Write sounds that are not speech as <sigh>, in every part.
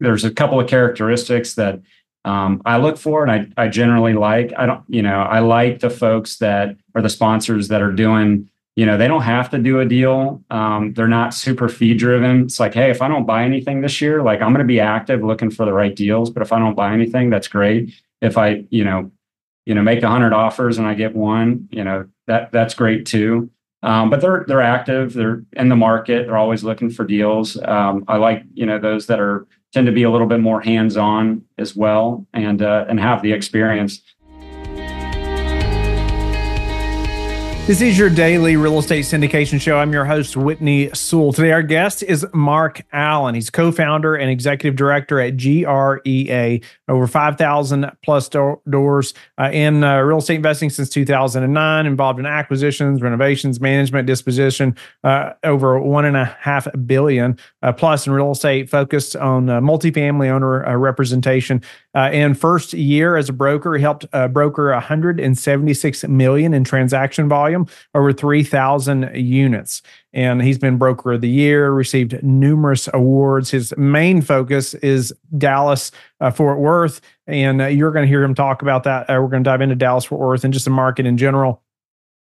there's a couple of characteristics that um, I look for and I, I generally like. I don't, you know, I like the folks that are the sponsors that are doing, you know, they don't have to do a deal. Um, they're not super fee driven. It's like, hey, if I don't buy anything this year, like I'm going to be active looking for the right deals. But if I don't buy anything, that's great. If I, you know, you know, make a hundred offers and I get one, you know, that that's great too. Um, but they're they're active. They're in the market. They're always looking for deals. Um, I like you know those that are tend to be a little bit more hands on as well and uh, and have the experience. This is your daily real estate syndication show. I'm your host, Whitney Sewell. Today, our guest is Mark Allen. He's co founder and executive director at GREA, over 5,000 plus do- doors uh, in uh, real estate investing since 2009, involved in acquisitions, renovations, management, disposition, uh, over one and a half billion uh, plus in real estate, focused on uh, multifamily owner uh, representation. and first year as a broker, he helped broker 176 million in transaction volume over 3,000 units. And he's been broker of the year, received numerous awards. His main focus is Dallas uh, Fort Worth. And uh, you're going to hear him talk about that. Uh, we're going to dive into Dallas Fort Worth and just the market in general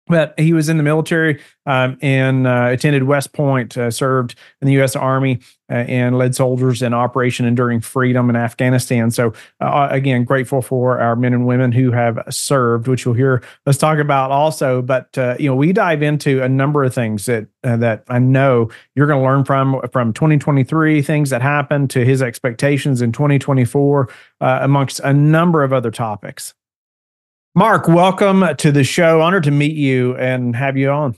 but he was in the military um, and uh, attended West Point, uh, served in the U.S. Army, uh, and led soldiers in Operation Enduring Freedom in Afghanistan. So, uh, again, grateful for our men and women who have served, which you'll hear us talk about also. But uh, you know, we dive into a number of things that uh, that I know you're going to learn from from 2023, things that happened to his expectations in 2024, amongst a number of other topics. Mark, welcome to the show. Honored to meet you and have you on.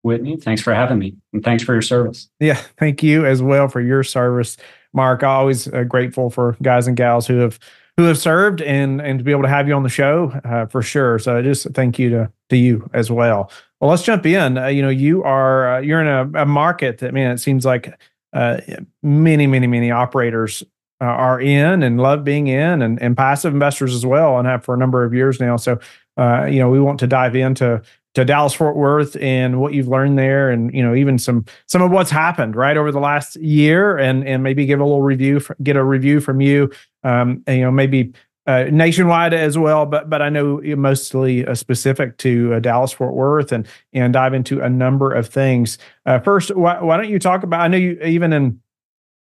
Whitney, thanks for having me and thanks for your service. Yeah, thank you as well for your service, Mark. Always uh, grateful for guys and gals who have who have served and and to be able to have you on the show uh, for sure. So just thank you to to you as well. Well, let's jump in. Uh, you know, you are uh, you're in a, a, market that man, it seems like uh, many, many, many operators uh, are in and love being in and, and passive investors as well and have for a number of years now. So, uh, you know, we want to dive into to Dallas Fort Worth and what you've learned there and, you know, even some, some of what's happened right over the last year and, and maybe give a little review, get a review from you, um, and, you know, maybe uh, nationwide as well, but but I know mostly uh, specific to uh, Dallas Fort Worth and and dive into a number of things. Uh, first, why, why, don't you talk about? I know you even in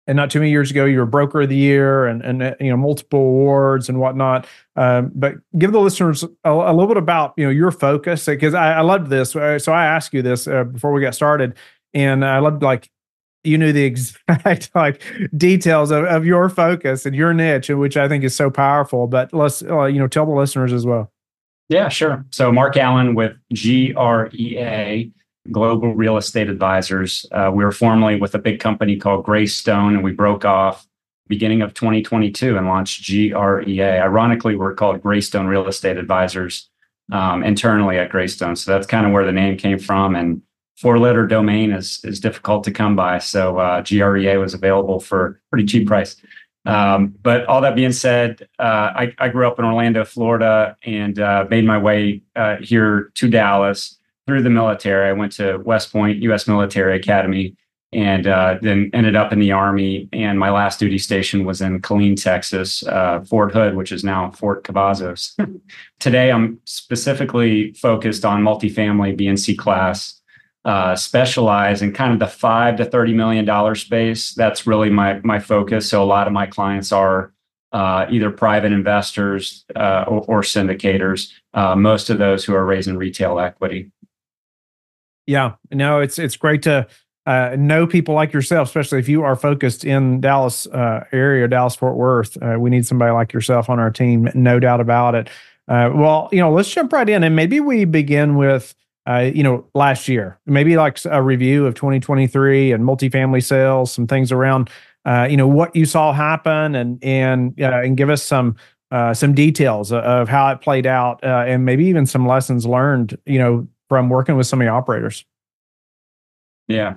and not too many years ago you were broker of the year and and uh, you know multiple awards and whatnot. Um, but give the listeners a, a, little bit about you know your focus because I, I loved this. Uh, so i asked you this uh, before we got started and i loved like you knew the <laughs> exact like details of, of your focus and your niche which i think is so powerful. But let's uh, you know tell the listeners as well. Yeah sure. So mark allen with grea global real estate advisors. Uh, we were formerly with a big company called Greystone, and we broke off beginning of 2022 and launched GREA. Ironically, we're called Greystone Real Estate Advisors um, internally at Greystone. So that's kind of where the name came from. And four letter domain is is difficult to come by. So uh, GREA was available for pretty cheap price. Um, but all that being said, uh, I, I, grew up in Orlando, Florida, and uh, made my way uh, here to Dallas through the military. I went to West Point U.S. Military Academy and uh, then ended up in the Army. And my last duty station was in Killeen, Texas, uh, Fort Hood, which is now Fort Cavazos. <laughs> Today, I'm specifically focused on multifamily BNC class, uh, specialize in kind of the five to thirty million dollar space. That's really my my focus. So a lot of my clients are uh, either private investors uh, or, or, syndicators. Uh, most of those who are raising retail equity. Yeah, no, it's it's great to uh, know people like yourself, especially if you are focused in Dallas uh, area, Dallas Fort Worth. Uh, we need somebody like yourself on our team, no doubt about it. Uh, well, you know, let's jump right in, and maybe we begin with. Uh, you know, last year, maybe like a review of 2023 and multifamily sales, some things around, uh, you know, what you saw happen, and and and give us some some details of how it played out, and maybe even some lessons learned, you know, from working with of the operators? Yeah.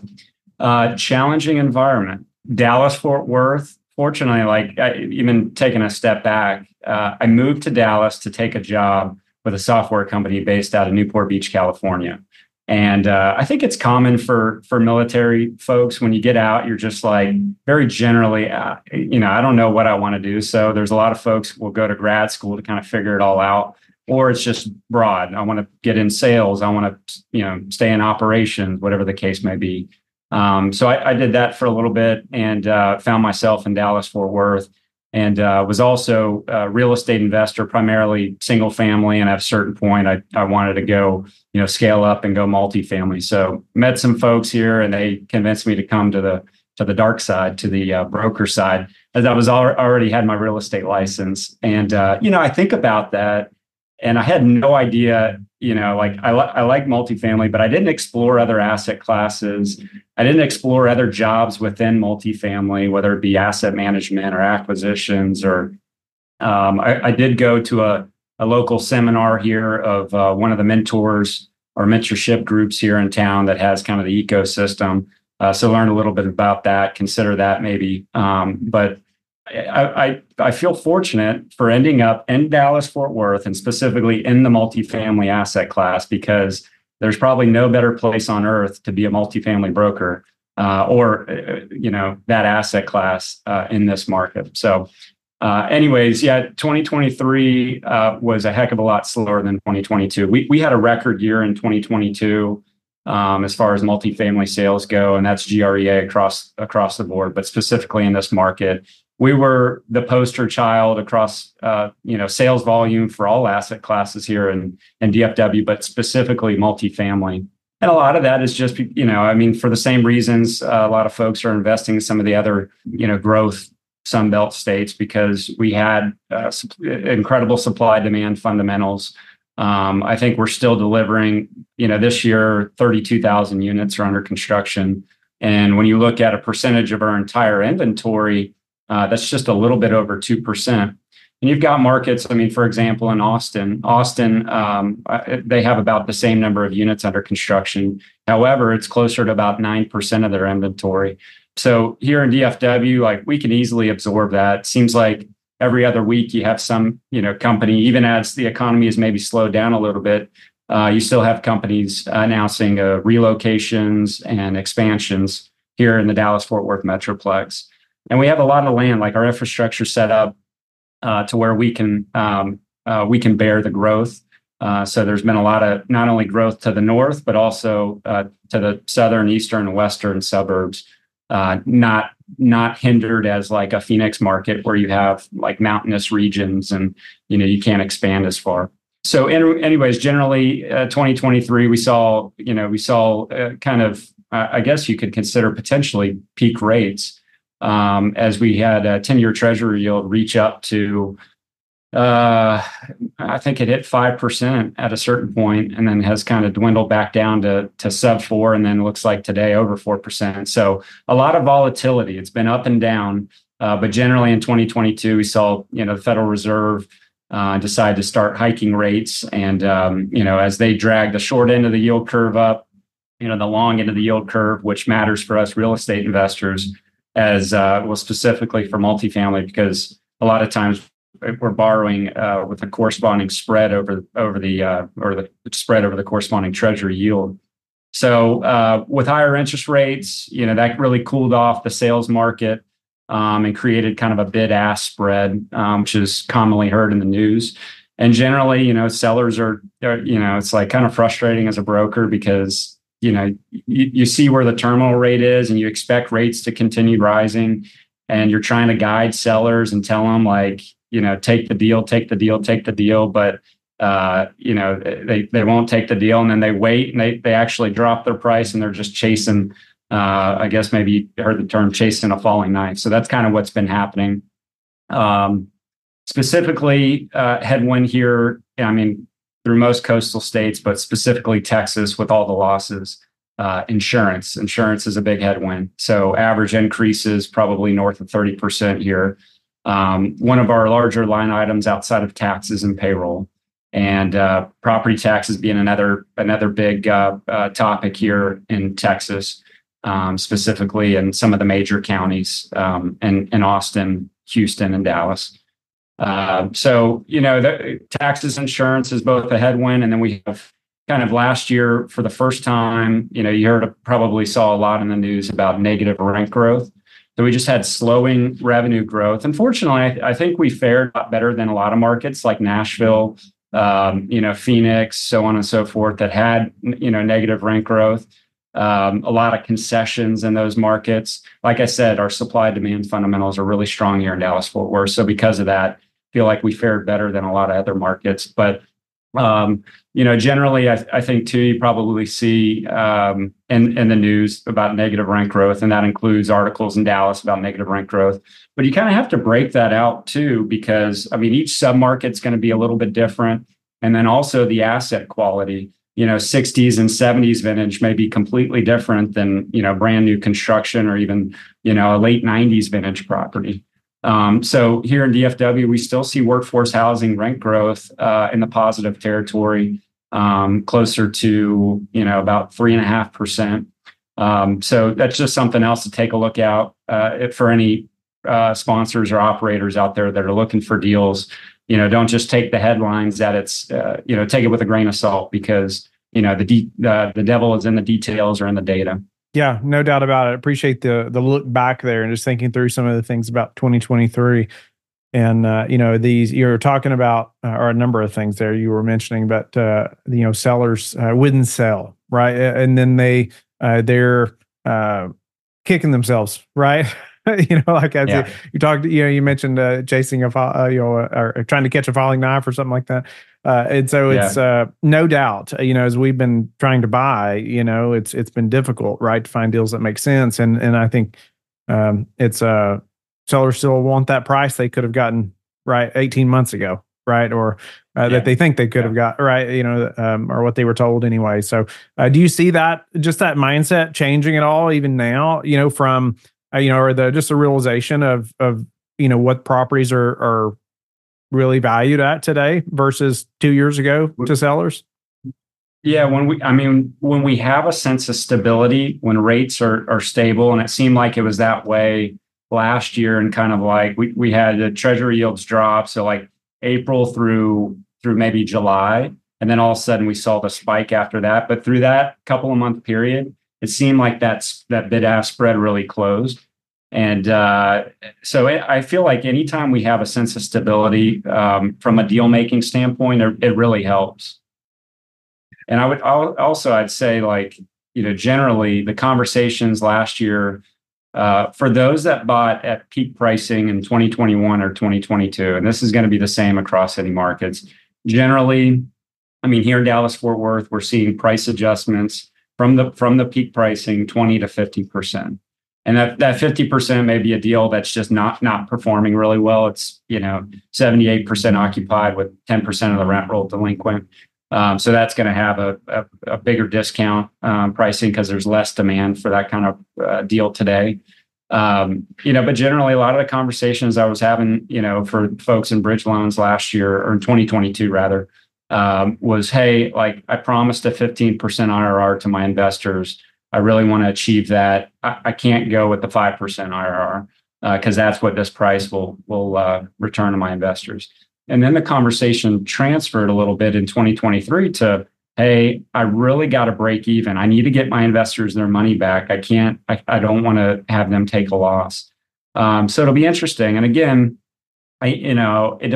Uh, challenging environment. Dallas, Fort Worth. Fortunately, like I, even taking a step back, uh, I moved to Dallas to take a job with a software company based out of Newport Beach, California. And uh, I think it's common for for military folks when you get out, you're just like very generally, uh, you know, I don't know what I want to do. So there's a lot of folks will go to grad school to kind of figure it all out, or it's just broad. I want to get in sales. I want to, you know, stay in operations, whatever the case may be. Um, so I, I, did that for a little bit and uh, found myself in Dallas Fort Worth and uh, was also a real estate investor, primarily single family. And at a certain point, I, I wanted to go, you know, scale up and go multifamily. So met some folks here, and they convinced me to come to the to the dark side, to the uh, broker side, as I was al- already had my real estate license. And uh, you know, I think about that, and I had no idea you know, like I, li- I like multifamily, but I didn't explore other asset classes. I didn't explore other jobs within multifamily, whether it be asset management or acquisitions. Or um, I, I, did go to a, a local seminar here of uh, one of the mentors or mentorship groups here in town that has kind of the ecosystem. Uh, so learn a little bit about that. Consider that maybe. Um, but I, I, feel fortunate for ending up in Dallas Fort Worth and specifically in the multifamily asset class because there's probably no better place on earth to be a multifamily broker uh, or uh, you know that asset class uh, in this market. So, uh, anyways, yeah, 2023 uh, was a heck of a lot slower than 2022. We we had a record year in 2022 um, as far as multifamily sales go, and that's GREA across across the board, but specifically in this market we were the poster child across uh, you know sales volume for all asset classes here in, in DFW, but specifically multifamily. And a lot of that is just you know I mean for the same reasons uh, a lot of folks are investing in some of the other you know growth Sunbelt states because we had uh, incredible supply demand fundamentals. Um, I think we're still delivering. You know, this year, 32,000 units are under construction, and when you look at a percentage of our entire inventory, uh, that's just a little bit over 2%. And you've got markets, I mean, for example, in Austin, Austin, um, uh, they have about the same number of units under construction. However, it's closer to about 9% of their inventory. So here in DFW, like we can easily absorb that. Seems like every other week you have some, you know, company, even as the economy is maybe slowed down a little bit, uh, you still have companies announcing uh, relocations and expansions here in the Dallas Fort Worth Metroplex and we have a lot of land like our infrastructure set up uh, to where we can um, uh, we can bear the growth. Uh, so there's been a lot of not only growth to the north but also uh, to the southern eastern and western suburbs. Uh, not not hindered as like a phoenix market where you have like mountainous regions and you know you can't expand as far. So in, anyways generally uh, 2023 we saw you know we saw kind of i guess you could consider potentially peak rates um, as we had a 10 year treasury yield reach up to, uh, I think it hit 5% at a certain point and then has kind of dwindled back down to, to sub four. And then looks like today over 4%. So a lot of volatility. It's been up and down. Uh, but generally in 2022, we saw, you know, the Federal Reserve uh, decide to start hiking rates. And, um, you know, as they drag the short end of the yield curve up, you know, the long end of the yield curve, which matters for us real estate investors, as uh, well specifically for multifamily because a lot of times we're borrowing uh, with a corresponding spread over over the uh, or the spread over the corresponding treasury yield. So uh, with higher interest rates, you know that really cooled off the sales market um, and created kind of a bid ask spread, um, which is commonly heard in the news. And generally, you know, sellers are, are, you know, it's like kind of frustrating as a broker because you know you, you see where the terminal rate is and you expect rates to continue rising and you're trying to guide sellers and tell them like you know take the deal take the deal take the deal but uh, you know they they won't take the deal and then they wait and they they actually drop their price and they're just chasing uh, I guess maybe you heard the term chasing a falling knife. So that's kind of what's been happening. Um, specifically, uh, headwind here. I mean, through most coastal states, but specifically Texas with all the losses. Uh, insurance. Insurance is a big headwind. So average increases probably north of 30% here. Um, one of our larger line items outside of taxes and payroll. And uh, property taxes being another another big uh, uh topic here in Texas, um, specifically in some of the major counties um, in, in Austin, Houston, and Dallas. Uh, so, you know, the taxes insurance is both a headwind, and then we have kind of last year for the first time, you know, you heard probably saw a lot in the news about negative rent growth. So we just had slowing revenue growth. Unfortunately, I, I think we fared better than a lot of markets like Nashville, um, you know, Phoenix, so on and so forth, that had you know negative rent growth. Um, a lot of concessions in those markets. Like I said, our supply demand fundamentals are really strong here in Dallas Fort Worth. So because of that, feel like we fared better than a lot of other markets. But um, you know, generally, I, I, think too, you probably see um, in in the news about negative rent growth, and that includes articles in Dallas about negative rent growth. But you kind of have to break that out too, because I mean, each submarket's going to be a little bit different, and then also the asset quality. You know, 60s and 70s vintage may be completely different than you know brand new construction or even you know a late 90s vintage property. Um, so here in DFW, we still see workforce housing rent growth uh, in the positive territory, um, closer to you know about three and a half percent. Um, so that's just something else to take a look out uh, for any uh, sponsors or operators out there that are looking for deals. You know, don't just take the headlines that it's uh, you know take it with a grain of salt because you know the de- the devil is in the details or in the data. Yeah, no doubt about it. Appreciate the the look back there and just thinking through some of the things about 2023. And uh, you know, these you're talking about uh, or a number of things there you were mentioning, but uh, you know, sellers uh, wouldn't sell, right? And then they uh, they're uh, kicking themselves, right? <laughs> <laughs> you know, like as yeah. you, you, talked, you know, you mentioned uh, chasing a, uh, you know, or trying to catch a falling knife or something like that. Uh, and so it's yeah. uh, no doubt, you know, as we've been trying to buy, you know, it's it's been difficult, right, to find deals that make sense. And and I think um, it's uh, sellers still want that price they could have gotten right 18 months ago, right, or uh, yeah. that they think they could have got right, you know, um, or what they were told anyway. So, uh, do you see that just that mindset changing at all, even now? You know, from uh, you know, or the just the realization of of you know what properties are are really valued at today versus two years ago to sellers? Yeah, when we, I mean, when we have a sense of stability, when rates are are stable, and it seemed like it was that way last year, and kind of like we we had the treasury yields drop, so like April through through maybe July, and then all of a sudden we saw the spike after that. But through that couple of month period, it seemed like that's that bid ask spread really closed. And uh, so it, I feel like anytime we have a sense of stability um, from a deal making standpoint, it really helps. And I would also I'd say like you know generally the conversations last year uh, for those that bought at peak pricing in 2021 or 2022, and this is going to be the same across any markets. Generally, I mean here in Dallas Fort Worth, we're seeing price adjustments from the from the peak pricing 20 to 50 percent. And that that 50% may be a deal that's just not not performing really well. It's you know 78% occupied with 10% of the rent roll delinquent. Um, so that's going to have a, a, a, bigger discount um, pricing because there's less demand for that kind of uh, deal today. Um, you know but generally a lot of the conversations i was having you know for folks in bridge loans last year or in 2022 rather um, was hey like i promised a 15% irr to my investors I really want to achieve that. I, I can't go with the five percent IRR because uh, that's what this price will will uh, return to my investors. And then the conversation transferred a little bit in 2023 to, hey, I really got to break even. I need to get my investors their money back. I can't. I, I don't want to have them take a loss. Um, so it'll be interesting. And again, I you know it,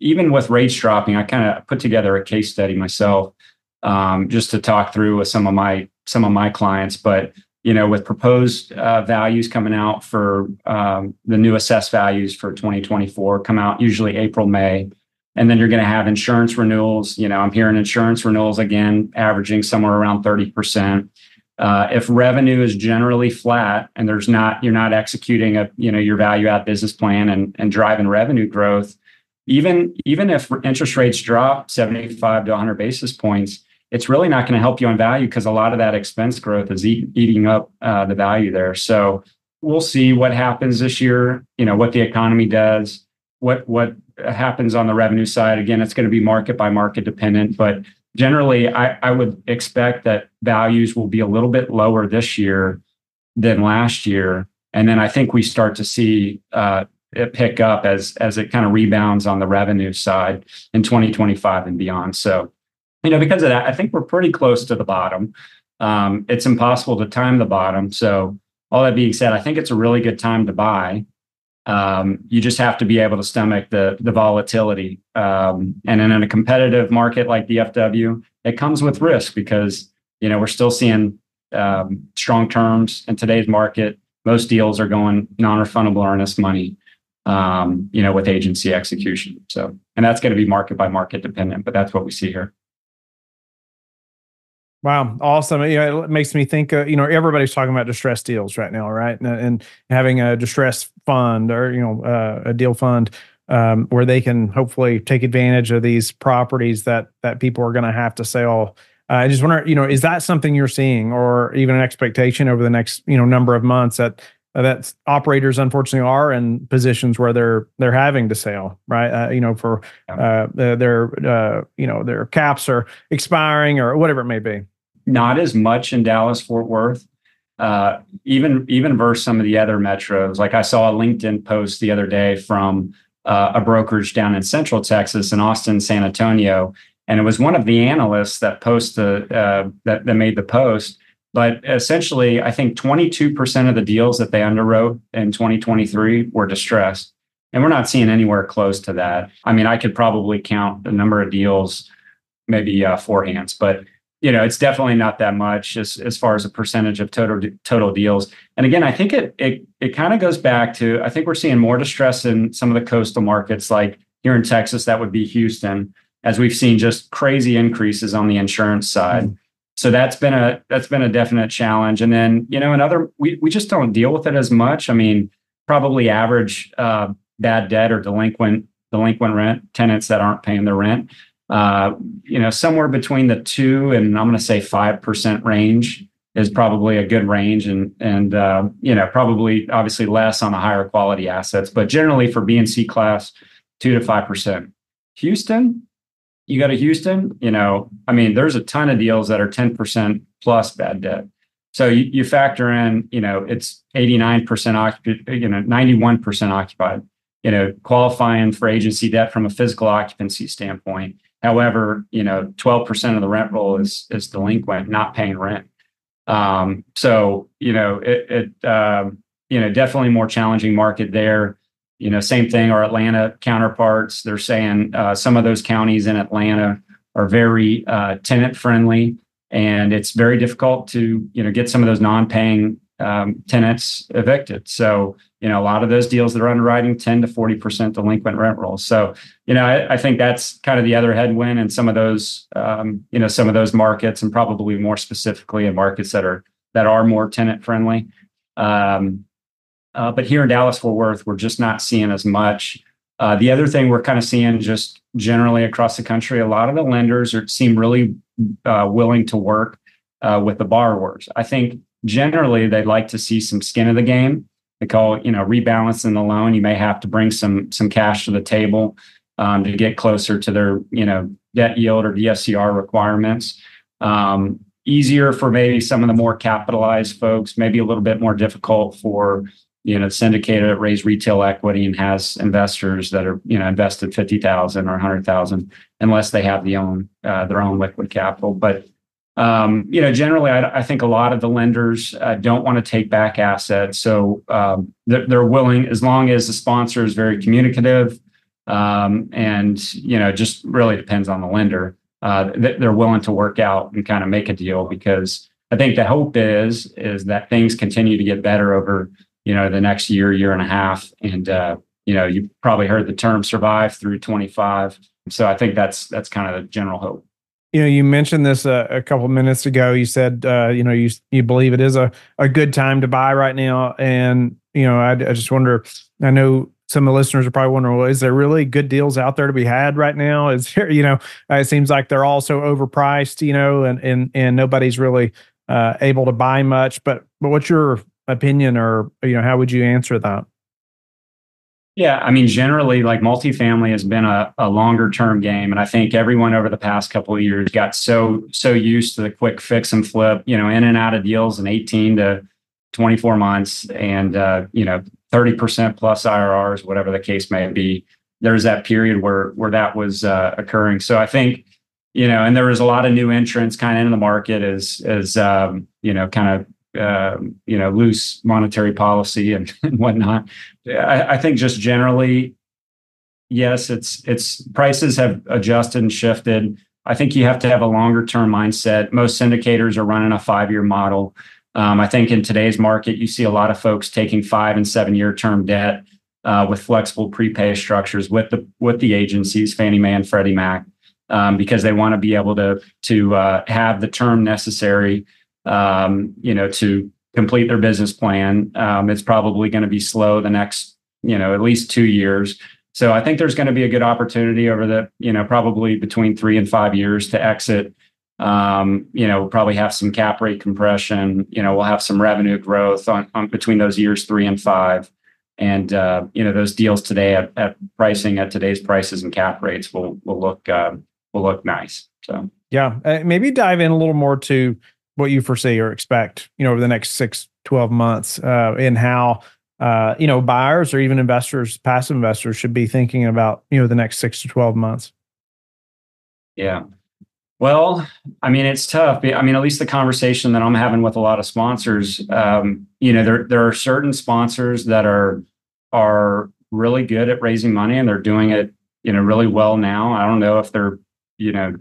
even with rates dropping, I kind of put together a case study myself um, just to talk through with some of my some of my clients. But you know, with proposed uh, values coming out for um, the new assessed values for 2024 come out usually April May, and then you're going to have insurance renewals. You know, I'm hearing insurance renewals again averaging somewhere around 30 percent. Uh, if revenue is generally flat and there's not you're not executing a you know your value add business plan and and driving revenue growth even even if interest rates drop 75 to 100 basis points it's really not going to help you on value because a lot of that expense growth is eat, eating up uh, the value there. So we'll see what happens this year. You know what the economy does, what what happens on the revenue side. Again, it's going to be market by market dependent, but generally, I, I would expect that values will be a little bit lower this year than last year, and then I think we start to see uh, it pick up as as it kind of rebounds on the revenue side in 2025 and beyond. So you know, because of that, I think we're pretty close to the bottom. Um, it's impossible to time the bottom. So, all that being said, I think it's a really good time to buy. Um, you just have to be able to stomach the the volatility. Um, and in a competitive market like DFW, it comes with risk because you know we're still seeing um, strong terms in today's market. Most deals are going non-refundable earnest money, um, you know, with agency execution. So, and that's going to be market by market dependent, but that's what we see here. Wow, awesome! You know, it makes me think. Uh, you know, everybody's talking about distressed deals right now, right? And, and having a distressed fund or you know uh, a deal fund um, where they can hopefully take advantage of these properties that that people are going to have to sell. Uh, I just wonder, you know, is that something you're seeing, or even an expectation over the next you know number of months that uh, that operators unfortunately are in positions where they're they're having to sell, right? Uh, you know, for uh, their uh, you know their caps are expiring or whatever it may be. Not as much in Dallas Fort Worth, uh, even even versus some of the other metros. Like I saw a LinkedIn post the other day from uh, a brokerage down in Central Texas in Austin, San Antonio, and it was one of the analysts that posted that that made the post but essentially, I think 22% of the deals that they underwrote in 2023 were distressed. And we're not seeing anywhere close to that. I mean, I could probably count the number of deals, maybe uh, four hands, but you know, it's definitely not that much as, as far as a percentage of total total deals. And again, I think it it it kind of goes back to I think we're seeing more distress in some of the coastal markets, like here in Texas, that would be Houston, as we've seen just crazy increases on the insurance side. Mm-hmm so that's been a that's been a definite challenge and then you know another we, we just don't deal with it as much i mean probably average uh, bad debt or delinquent delinquent rent tenants that aren't paying their rent uh, you know somewhere between the two and i'm going to say five percent range is probably a good range and and uh, you know probably obviously less on the higher quality assets but generally for b and c class two to five percent houston you go to Houston, you know, I mean, there's a ton of deals that are 10% plus bad debt. So you, you factor in, you know, it's 89% occupied, you know, 91% occupied, you know, qualifying for agency debt from a physical occupancy standpoint. However, you know, 12% of the rent roll is is delinquent, not paying rent. Um, so, you know, it, it um, you know, definitely more challenging market there. You know, same thing. Our Atlanta counterparts, they're saying uh, some of those counties in Atlanta are very uh, tenant friendly, and it's very difficult to you know get some of those non-paying um, tenants evicted. So you know, a lot of those deals that are underwriting 10 to 40 percent delinquent rent rolls. So you know, I, I, think that's kind of the other headwind in some of those um, you know some of those markets, and probably more specifically in markets that are that are more tenant friendly. Um, uh, but here in Dallas Fort Worth, we're just not seeing as much. Uh, the other thing we're kind of seeing just generally across the country, a lot of the lenders are, seem really uh, willing to work uh, with the borrowers. I think generally they'd like to see some skin of the game. They call it, you know, rebalancing the loan. You may have to bring some some cash to the table um, to get closer to their, you know, debt yield or DSCR requirements. Um, easier for maybe some of the more capitalized folks, maybe a little bit more difficult for you know syndicated it raised retail equity and has investors that are you know invested 50000 or 100000 unless they have the own uh, their own liquid capital but um, you know generally I, I, think a lot of the lenders uh, don't want to take back assets so um, they're, they're, willing as long as the sponsor is very communicative um, and you know just really depends on the lender uh, they're willing to work out and kind of make a deal because i think the hope is is that things continue to get better over you know, the next year, year and a half. And, uh, you know, you probably heard the term survive through 25. So I think that's, that's kind of the general hope. You know, you mentioned this a, a couple minutes ago. You said, uh, you know, you you believe it is a, a good time to buy right now, and you know, I, I just wonder. I know some of the listeners are probably wondering, well, is there really good deals out there to be had right now? Is there, <laughs> you know, it seems like they're all so overpriced, you know, and and and nobody's really uh, able to buy much. But but what's your opinion or you know how would you answer that yeah i mean generally like multifamily has been a, a longer term game and i think everyone over the past couple of years got so so used to the quick fix and flip you know in and out of deals in 18 to 24 months and uh, you know 30% plus irrs whatever the case may be. There's that period where where that was uh, occurring. So i think you know, and there was a lot of new entrants kind of in the market as as um, you know, kind of uh, you know, loose monetary policy and, <laughs> and whatnot. I, I think just generally, yes, it's it's prices have adjusted and shifted. I think you have to have a longer term mindset. Most syndicators are running a five year model. Um, I think in today's market, you see a lot of folks taking five and seven year term debt uh, with flexible prepay structures with the with the agencies, Fannie Mae and Freddie Mac um, because they want to be able to to uh, have the term necessary, um, you know, to complete their business plan. Um, it's probably going to be slow the next, you know, at least two years. So I think there's going to be a good opportunity over the, you know, probably between three and five years to exit. Um, you know, we'll probably have some cap rate compression. You know, we'll have some revenue growth on, on between those years three and five and uh, you know those deals today at, at, pricing at today's prices and cap rates will will look uh, will look nice. So yeah, uh, maybe dive in a little more to what you foresee or expect, you know, over the next six, 12 months, uh, and how uh, you know buyers or even investors, passive investors, should be thinking about you know the next six to 12 months. Yeah. Well, I mean, it's tough. I mean, at least the conversation that I'm having with a lot of sponsors, um, you know, there there are certain sponsors that are are really good at raising money and they're doing it, you know, really well now. I don't know if they're you know,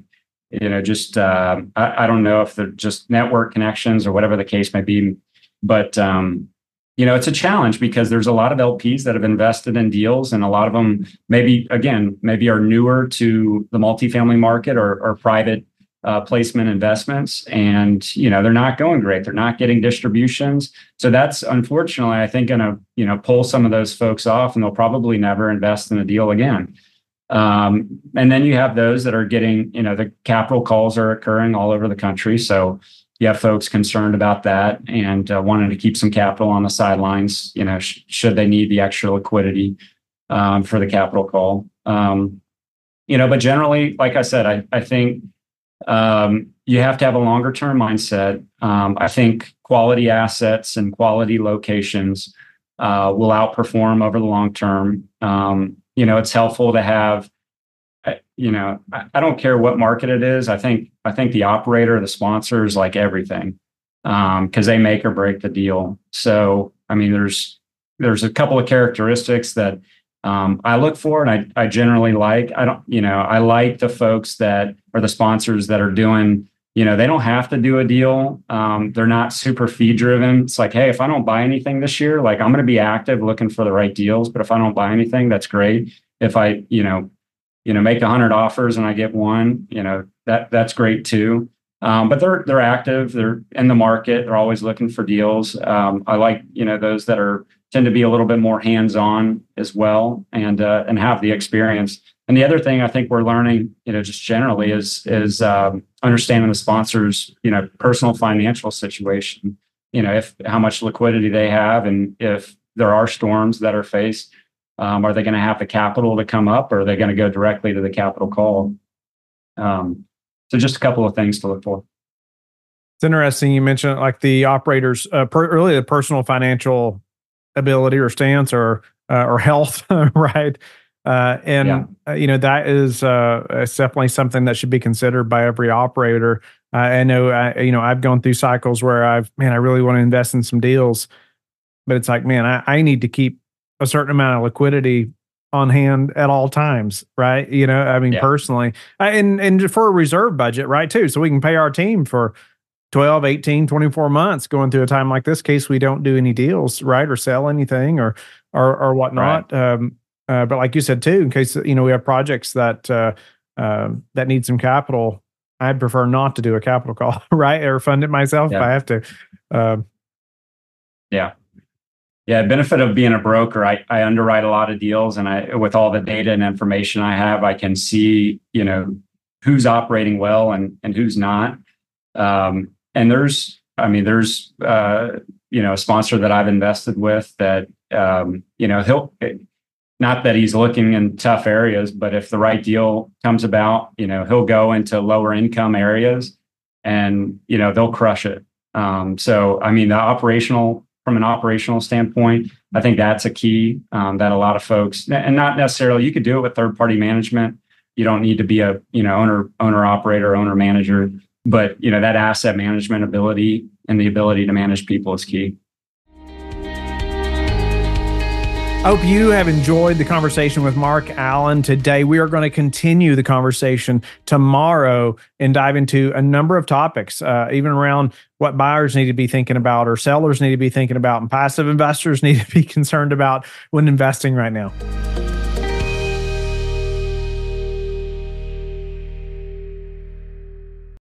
you know, just uh, I, I, don't know if they're just network connections or whatever the case may be, but um, you know, it's a challenge because there's a lot of LPs that have invested in deals, and a lot of them maybe again maybe are newer to the multifamily market or, or private uh, placement investments, and you know they're not going great. They're not getting distributions, so that's unfortunately I think going to you know pull some of those folks off, and they'll probably never invest in a deal again. Um, and then you have those that are getting, you know, the capital calls are occurring all over the country. So you have folks concerned about that and uh, wanting to keep some capital on the sidelines, you know, sh- should they need the extra liquidity um, for the capital call. Um, you know, but generally, like I said, I, I think um, you have to have a longer term mindset. Um, I think quality assets and quality locations uh, will outperform over the long term. You know, it's helpful to have, uh, you know, I, I, don't care what market it is. I think I think the operator, the sponsors, like everything, because um, they make or break the deal. So I mean, there's there's a couple of characteristics that um, I look for, and I I generally like. I don't, you know, I like the folks that are the sponsors that are doing you know they don't have to do a deal. Um, they're not super fee driven. It's like hey if i don't buy anything this year like i'm going to be active looking for the right deals. But if i don't buy anything that's great. If i you know you know make 100 offers and i get one you know that that's great too. Um, but they're they're active. They're in the market. They're always looking for deals. Um, i like you know those that are tend to be a little bit more hands on as well and uh, and have the experience. And the other thing I think we're learning, you know, just generally is is um, understanding the sponsors, you know, personal financial situation. You know, if how much liquidity they have, and if there are storms that are faced, um, are they going to have the capital to come up, or are they going to go directly to the capital call? Um, so, just a couple of things to look for. It's interesting you mentioned like the operators, uh, per, really the personal financial ability or stance or uh, or health, <laughs> right? Uh, and yeah. uh, you know that is uh, definitely something that should be considered by every operator. I know, I, you know, I've gone through cycles where I've, man, I really want to invest in some deals, but it's like, man, I, I need to keep a certain amount of liquidity on hand at all times, right? You know, I mean, yeah. personally, and and for a reserve budget, right, too, so we can pay our team for 12, 18, 24 months going through a time like this case we don't do any deals, right, or sell anything or or or whatnot. Right. Um, uh, but like you said too, in case you know we have projects that uh, uh, that need some capital, I'd prefer not to do a capital <laughs> call, right, or fund it myself yeah. if I have to. Um, yeah, yeah. Benefit of being a broker, I, I underwrite a lot of deals, and I with all the data and information I have, I can see you know who's operating well and and who's not. Um, and there's, I mean, there's uh, you know a sponsor that I've invested with that um, you know he'll not that he's looking in tough areas, but if the right deal comes about, you know, he'll go into lower income areas and, you know, they'll crush it. Um, so, I mean, the operational, from an operational standpoint, I think that's a key um, that a lot of folks, and not necessarily, you could do it with third party management. You don't need to be a you know owner owner operator owner manager, but you know that asset management ability and the ability to manage people is key. I hope you have enjoyed the conversation with Mark Allen today. We are going to continue the conversation tomorrow and dive into a number of topics, uh, even around what buyers need to be thinking about or sellers need to be thinking about and passive investors <laughs> need to be concerned about when investing right now.